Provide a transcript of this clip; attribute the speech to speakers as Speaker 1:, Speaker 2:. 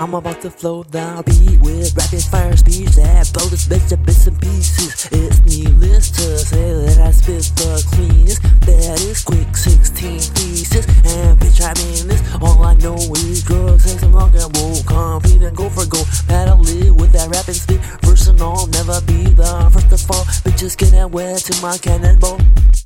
Speaker 1: I'm about to flow down beat with rapid fire speech that blows this bitch to bits and pieces. It's needless to say that I spit the cleanest, That is quick 16 pieces. And bitch, I mean this. All I know is drugs, sex, and rock and roll. Compete and go for gold. Paddle it with that rap and spit. First and all, never be the first to fall. Bitches getting wet to my cannonball.